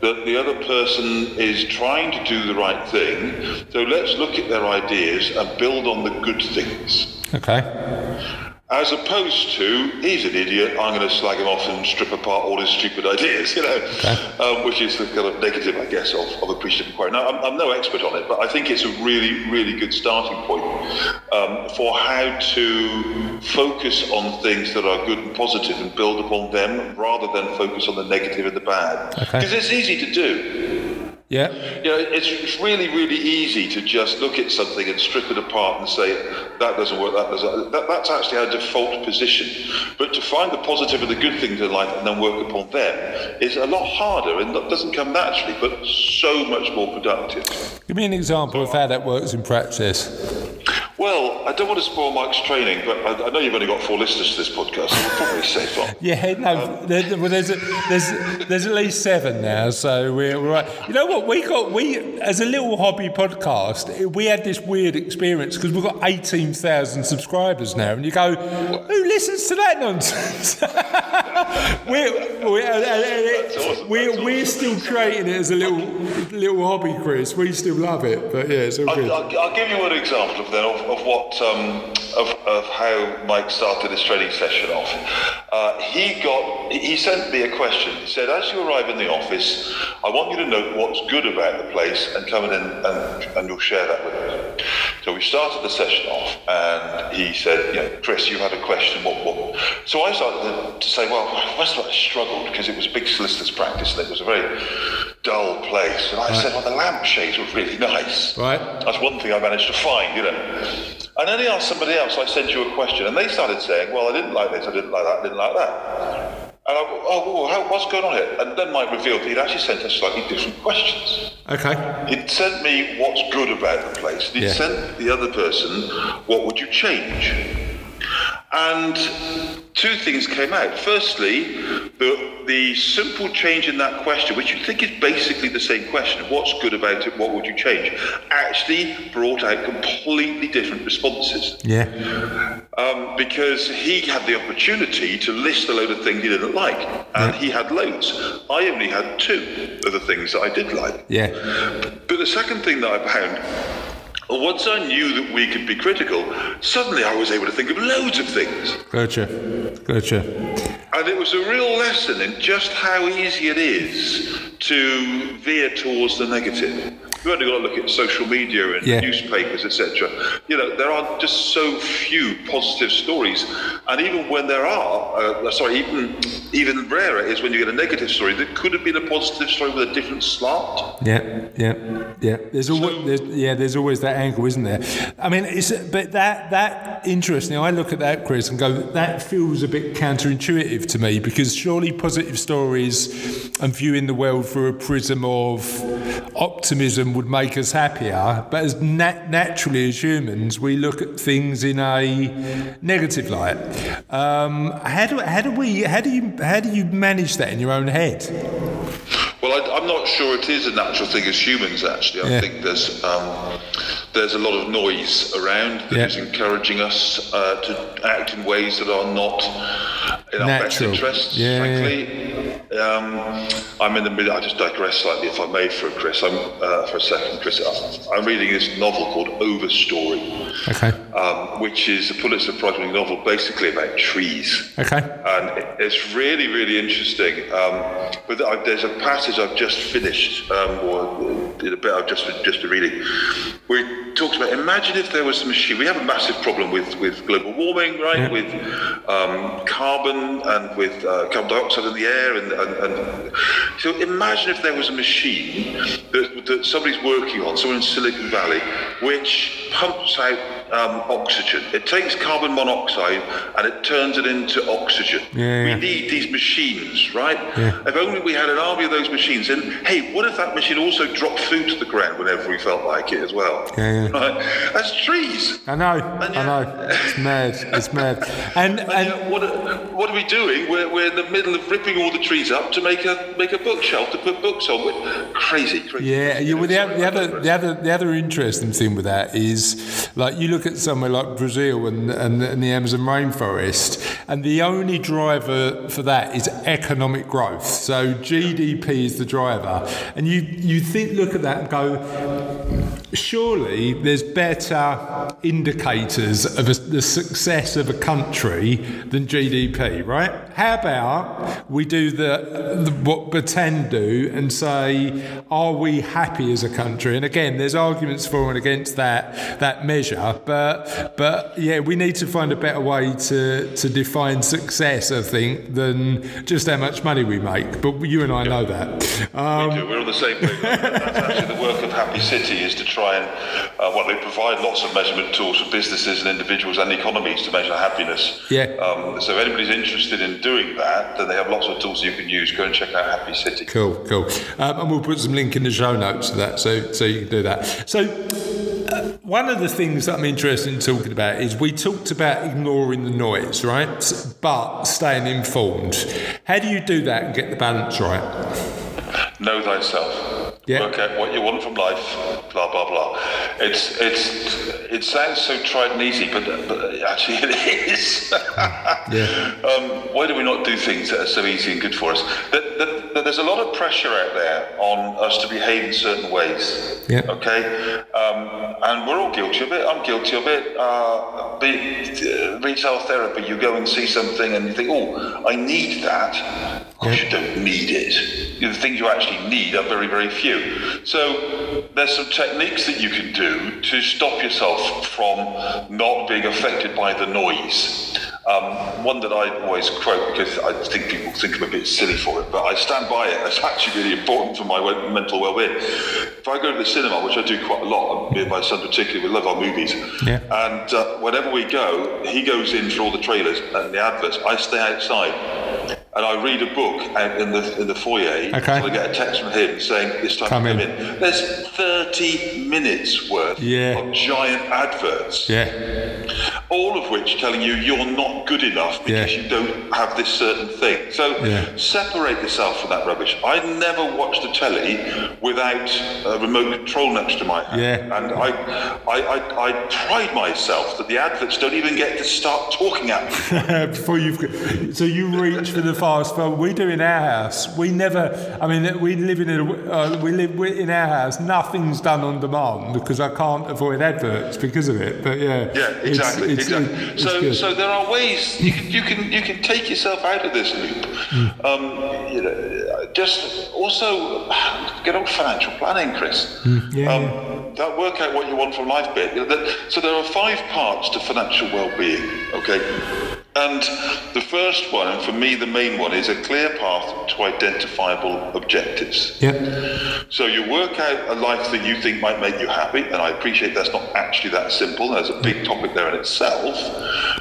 that the other person is trying to do the right thing. So let's look at their ideas and build on the good things. Okay. As opposed to, he's an idiot, I'm going to slag him off and strip apart all his stupid ideas, you know, um, which is the kind of negative, I guess, of, of appreciative inquiry. Now, I'm, I'm no expert on it, but I think it's a really, really good starting point um, for how to focus on things that are good and positive and build upon them rather than focus on the negative and the bad. Okay. Because it's easy to do. Yeah. You know, it's, it's really, really easy to just look at something and strip it apart and say, that doesn't work, that doesn't. That, that's actually our default position. But to find the positive and the good things in life and then work upon them is a lot harder and doesn't come naturally, but so much more productive. Give me an example of how that works in practice. Well, I don't want to spoil Mike's training, but I, I know you've only got four listeners to this podcast, so we're probably safe on. Yeah, no, um, there, there- well, there's, a, there's, there's at least seven now, so we're, we're right. You know what? We got we as a little hobby podcast, we had this weird experience because we've got eighteen thousand subscribers now, and you go, who listens to that nonsense? we're we're, uh, uh, uh, awesome, we're, that's we're still creating it as a little little hobby, Chris. We still love it, but yeah, it's all I'll, good. I'll, I'll give you an example of, then, of, of what um, of, of how Mike started his training session off. Uh, he got he- he sent me a question. He said, "As you arrive in the office, I want you to note what's good about the place and come in and, and, and you'll share that with us." So we started the session off, and he said, "You know, Chris, you had a question. What? what?" So I started to, to say, "Well, first of all, I struggled because it was a big solicitors practice and it was a very dull place." And I said, "Well, the lampshades were really nice." Right. That's one thing I managed to find, you know. And then he asked somebody else, I sent you a question, and they started saying, well, I didn't like this, I didn't like that, I didn't like that. And I go, oh, whoa, how, what's going on here? And then Mike revealed he'd actually sent us slightly different questions. Okay. He'd sent me what's good about the place. He'd Yeah. sent the other person, what would you change? And two things came out. Firstly, the, the simple change in that question, which you think is basically the same question, what's good about it, what would you change, actually brought out completely different responses. Yeah. Um, because he had the opportunity to list a load of things he didn't like, and he had loads. I only had two of the things that I did like. Yeah. But the second thing that I found, once I knew that we could be critical, suddenly I was able to think of loads of things. Gotcha. Gotcha. And it was a real lesson in just how easy it is to veer towards the negative. You've only got to look at social media and Yeah. newspapers, etc. You know, there are just so few positive stories. And even when there are, uh, sorry, even even rarer is when you get a negative story that could have been a positive story with a different slant. Yeah, yeah, yeah. There's always, there's, yeah, there's always that angle, isn't there? I mean, it's but that that interesting. I look at that, Chris, and go, that feels a bit counterintuitive to me because surely positive stories and viewing the world through a prism of optimism would make us happier. But as nat- naturally as humans, we look at things in a negative light. Um, how do how do we how do you how do you manage that in your own head? Well, I, I'm not sure it is a natural thing as humans. Actually, I Yeah. think there's um, there's a lot of noise around that is Yeah. encouraging us uh, to act in ways that are not in our best interests. Yeah, yeah. frankly, um, I'm in the middle. I just digress slightly, if I may, for Chris. I'm uh, for a second, Chris. I'm reading this novel called Overstory, Okay. um, which is a Pulitzer Prize-winning novel, basically about trees Okay. and it's really, really interesting. Um, but there's a passage I've just finished, um, or did a bit I've just just been reading, where it talks about imagine if there was a machine. We have a massive problem with with global warming, right? With um, carbon and with uh, carbon dioxide in the air and, and And, and so imagine if there was a machine that, that somebody's working on, someone in Silicon Valley, which pumps out um, oxygen. It takes carbon monoxide and it turns it into oxygen. Yeah, we yeah. need these machines, right? Yeah. If only we had an army of those machines. And hey, what if that machine also dropped food to the ground whenever we felt like it as well? Yeah, yeah. Right? That's trees. I know, And I know. It's mad. It's mad. And And, and what, are, what are we doing? We're, we're in the middle of ripping all the trees up to make a make a bookshelf to put books on. We're crazy, crazy. Yeah, you, well, the, Sorry, the other the other the other interesting thing with that is like you look at somewhere like Brazil and, and, and the Amazon rainforest, and the only driver for that is economic growth. So GDP is the driver, and you you think look at that and go, surely there's better indicators of a, the success of a country than GDP, right? How about we do the, the what Bhutan do and say, are we happy as a country? And again, there's arguments for and against that that measure, but but yeah, we need to find a better way to to define success. I think than just how much money we make. But you and I know that. Um, We do. We're on the same page. That's actually the work of Happy City is to try and, uh, well, they provide lots of measurement tools for businesses and individuals and economies to measure happiness. Yeah. Um, so if anybody's interested in doing that, then they have lots of tools you can use. Go and check out Happy City. Cool, cool. Um, and we'll put some link in the show notes to that, so so you can do that. So. uh, One of the things that I'm interested in talking about is we talked about ignoring the noise, right? But staying informed. How do you do that and get the balance right? Know thyself. Yeah. Work out what you want from life. Blah blah blah. It's it's it sounds so trite and easy, but, but actually it is. Yeah. um, why do we not do things that are so easy and good for us? That, that, that there's a lot of pressure out there on us to behave in certain ways. Yeah. Okay. Um, and we're all guilty of it. I'm guilty of it. Uh, be, uh, retail therapy. You go and see something and you think, oh, I need that. Of course, you don't need it. The things you actually need are very, very few. So there's some techniques that you can do to stop yourself from not being affected by the noise. Um, one that I always quote because I think people think I'm a bit silly for it, but I stand by it. It's actually really important for my mental well-being. If I go to the cinema, which I do quite a lot, me and my son particularly, we love our movies. Yeah. And uh, whenever we go, he goes in for all the trailers and the adverts. I stay outside. And I read a book out in the in the foyer. Okay. I get a text from him saying it's time Come to come in. in. There's 30 minutes worth Yeah. of giant adverts Yeah. all of which telling you you're not good enough because Yeah. you don't have this certain thing. So Yeah. separate yourself from that rubbish. I never watch the telly without a remote control next to my hand. Yeah. And I, I, I, I pride myself that the adverts don't even get to start talking at me. Before you've so you reach the fast but We do in our house. We never. I mean, we live in a. Uh, we live in our house. Nothing's done on demand because I can't avoid adverts because of it. But yeah. Yeah, exactly, it's- exactly. it's so, so there are ways you can you can you can take yourself out of this loop. Um, you know, just also get on financial planning, Chris. yeah, um, That work out what you want from life bit. You know, that, so there are five parts to financial well-being. Okay. And the first one, and for me the main one, is a clear path to identifiable objectives. yeah. So you work out a life that you think might make you happy, and I appreciate that's not actually that simple. There's a big topic there in itself.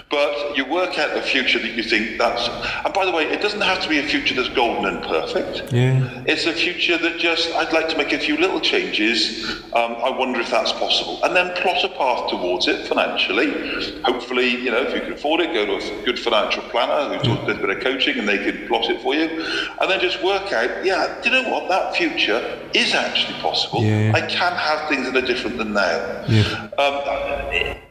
But you work out a future that you think that's. And by the way, it doesn't have to be a future that's golden and perfect. Yeah. It's a future that just, I'd like to make a few little changes. Um, I wonder if that's possible. And then plot a path towards it financially. Hopefully, you know, if you can afford it, go to a good financial planner who does a bit of coaching and they can plot it for you. And then just work out, yeah, do you know what? That future is actually possible. Yeah. I can have things that are different than now. Yeah. Um,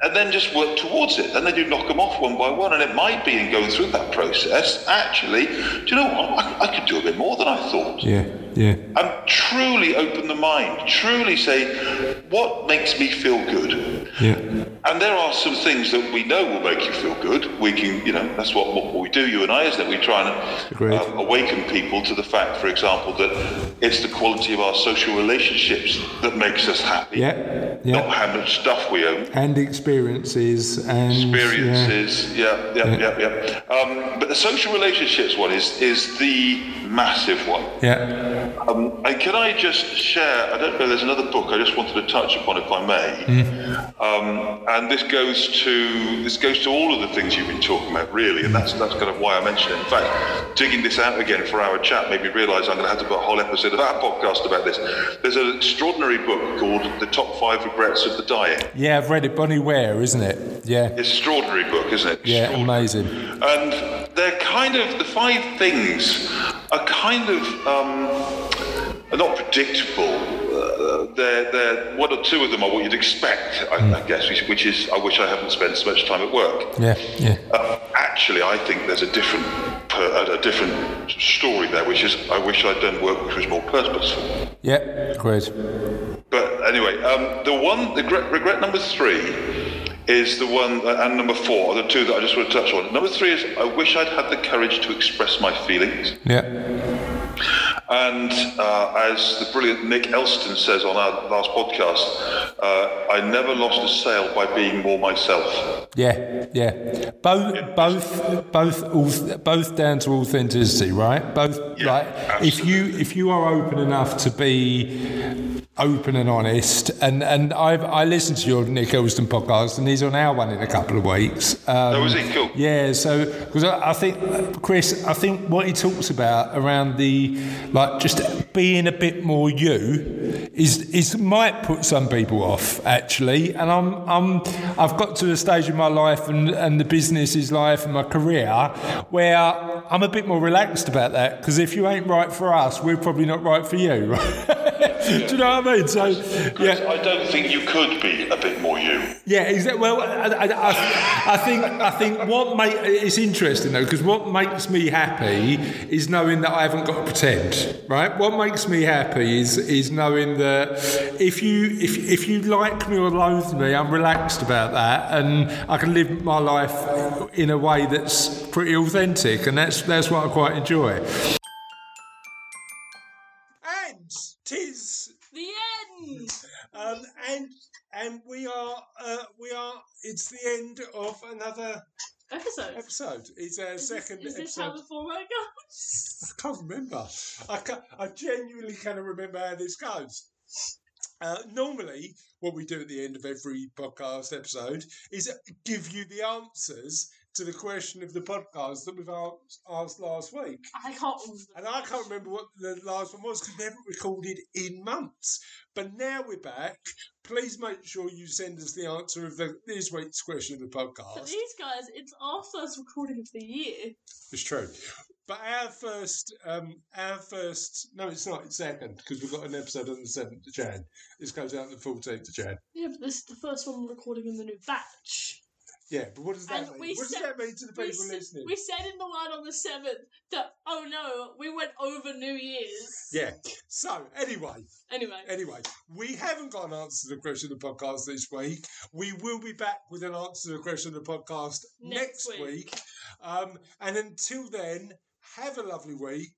and then just work towards it. And then you knock them off one by one. And it might be in going through that process, actually, do you know what? I, I could do a bit more than I thought Yeah. Yeah. and truly open the mind, truly say, what makes me feel good? Yeah. And there are some things that we know will make you feel good. We can, you know, that's what, what we do, you and I, is that we try and um, awaken people to the fact, for example, that it's the quality of our social relationships that makes us happy. Yeah. Not how much stuff we own. And experiences and yeah. Experiences, yeah, yeah, yeah, yeah. Um, but the social relationships one is is the massive one. Yeah. Um, and can I just share? I don't know. There's another book I just wanted to touch upon, if I may. Um, and this goes to this goes to all of the things you've been talking about, really. And that's that's kind of why I mentioned it. In fact, digging this out again for our chat made me realise I'm going to have to put a whole episode of our podcast about this. There's an extraordinary book called "The Top Five Regrets of the Dying. Yeah, I've read it. Bronnie Ware, isn't it? Yeah. Extraordinary book, isn't it? Yeah, amazing. And they're kind of the five things are kind of um, are not predictable. Uh, they're, they're one or two of them are what you'd expect, I, I guess, which, which is I wish I hadn't spent so much time at work. Yeah. Yeah. Uh, actually, I think there's a different per, a different story there, which is I wish I'd done work which was more purposeful. Yeah. great. But anyway, um, the one, the regret, regret number three is the one, uh, and number four are the two that I just want to touch on. Number three is I wish I'd had the courage to express my feelings. Yeah. And uh, as the brilliant Nick Elston says on our last podcast, uh, I never lost a sale by being more myself. Yeah, yeah. Both, both, both, both down to authenticity, right? Both, Yeah, like, if you if you are open enough to be open and honest, and and I've I listened to your Nick Elston podcast, and he's on our one in a couple of weeks. Um, Oh, is he? Cool. Yeah, so because I, I think Chris, I think what he talks about around the like just being a bit more you is is might put some people off actually, and I'm I'm I've got to a stage in my life and and the business is life and my career where I'm a bit more relaxed about that because if you ain't right for us, we're probably not right for you. Do you know what I mean? So yeah. I don't think you could be a bit more you. Yeah, exactly. Well, I, I, I, I think I think what make it's interesting though because what makes me happy is knowing that I haven't got to pretend, right? What makes me happy is is knowing that if you if if you like me or loathe me, I'm relaxed about that, and I can live my life in a way that's pretty authentic, and that's that's what I quite enjoy. And and we are uh, we are it's the end of another Episode. episode. It's our Is this, second is this how episode. the format goes? I can't remember. I can I genuinely cannot remember how this goes. Uh, normally, what we do at the end of every podcast episode is give you the answers to the question of the podcast that we've asked, last week. I can't remember. And I can't remember what the last one was because we haven't recorded in months. But now we're back. Please make sure you send us the answer of the, this week's question of the For podcast. these guys, it's our first recording of the year. It's true. But our first, um, our first, no, it's not. It's second because we've got an episode on the seventh of Jan. This goes out on the fourteenth of Jan. Yeah, but this is the first one we're recording in the new batch. Yeah, but what does that And mean? we What does said- that mean to the We, people s- listening? we said in the line on the 7th that, oh no, we went over New Year's. Yeah. So anyway, Anyway, Anyway, we haven't got an answer to the question of the podcast this week. We will be back with an answer to the question of the podcast next, Next week. week. Um, and until then, have a lovely week.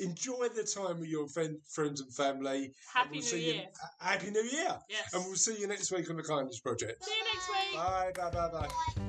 Enjoy the time with your friend, friends and family. Happy and we'll New see Year. You, uh, happy New Year. yes. And we'll see you next week on the Kindness Project. See you next week. Bye, bye, bye, bye.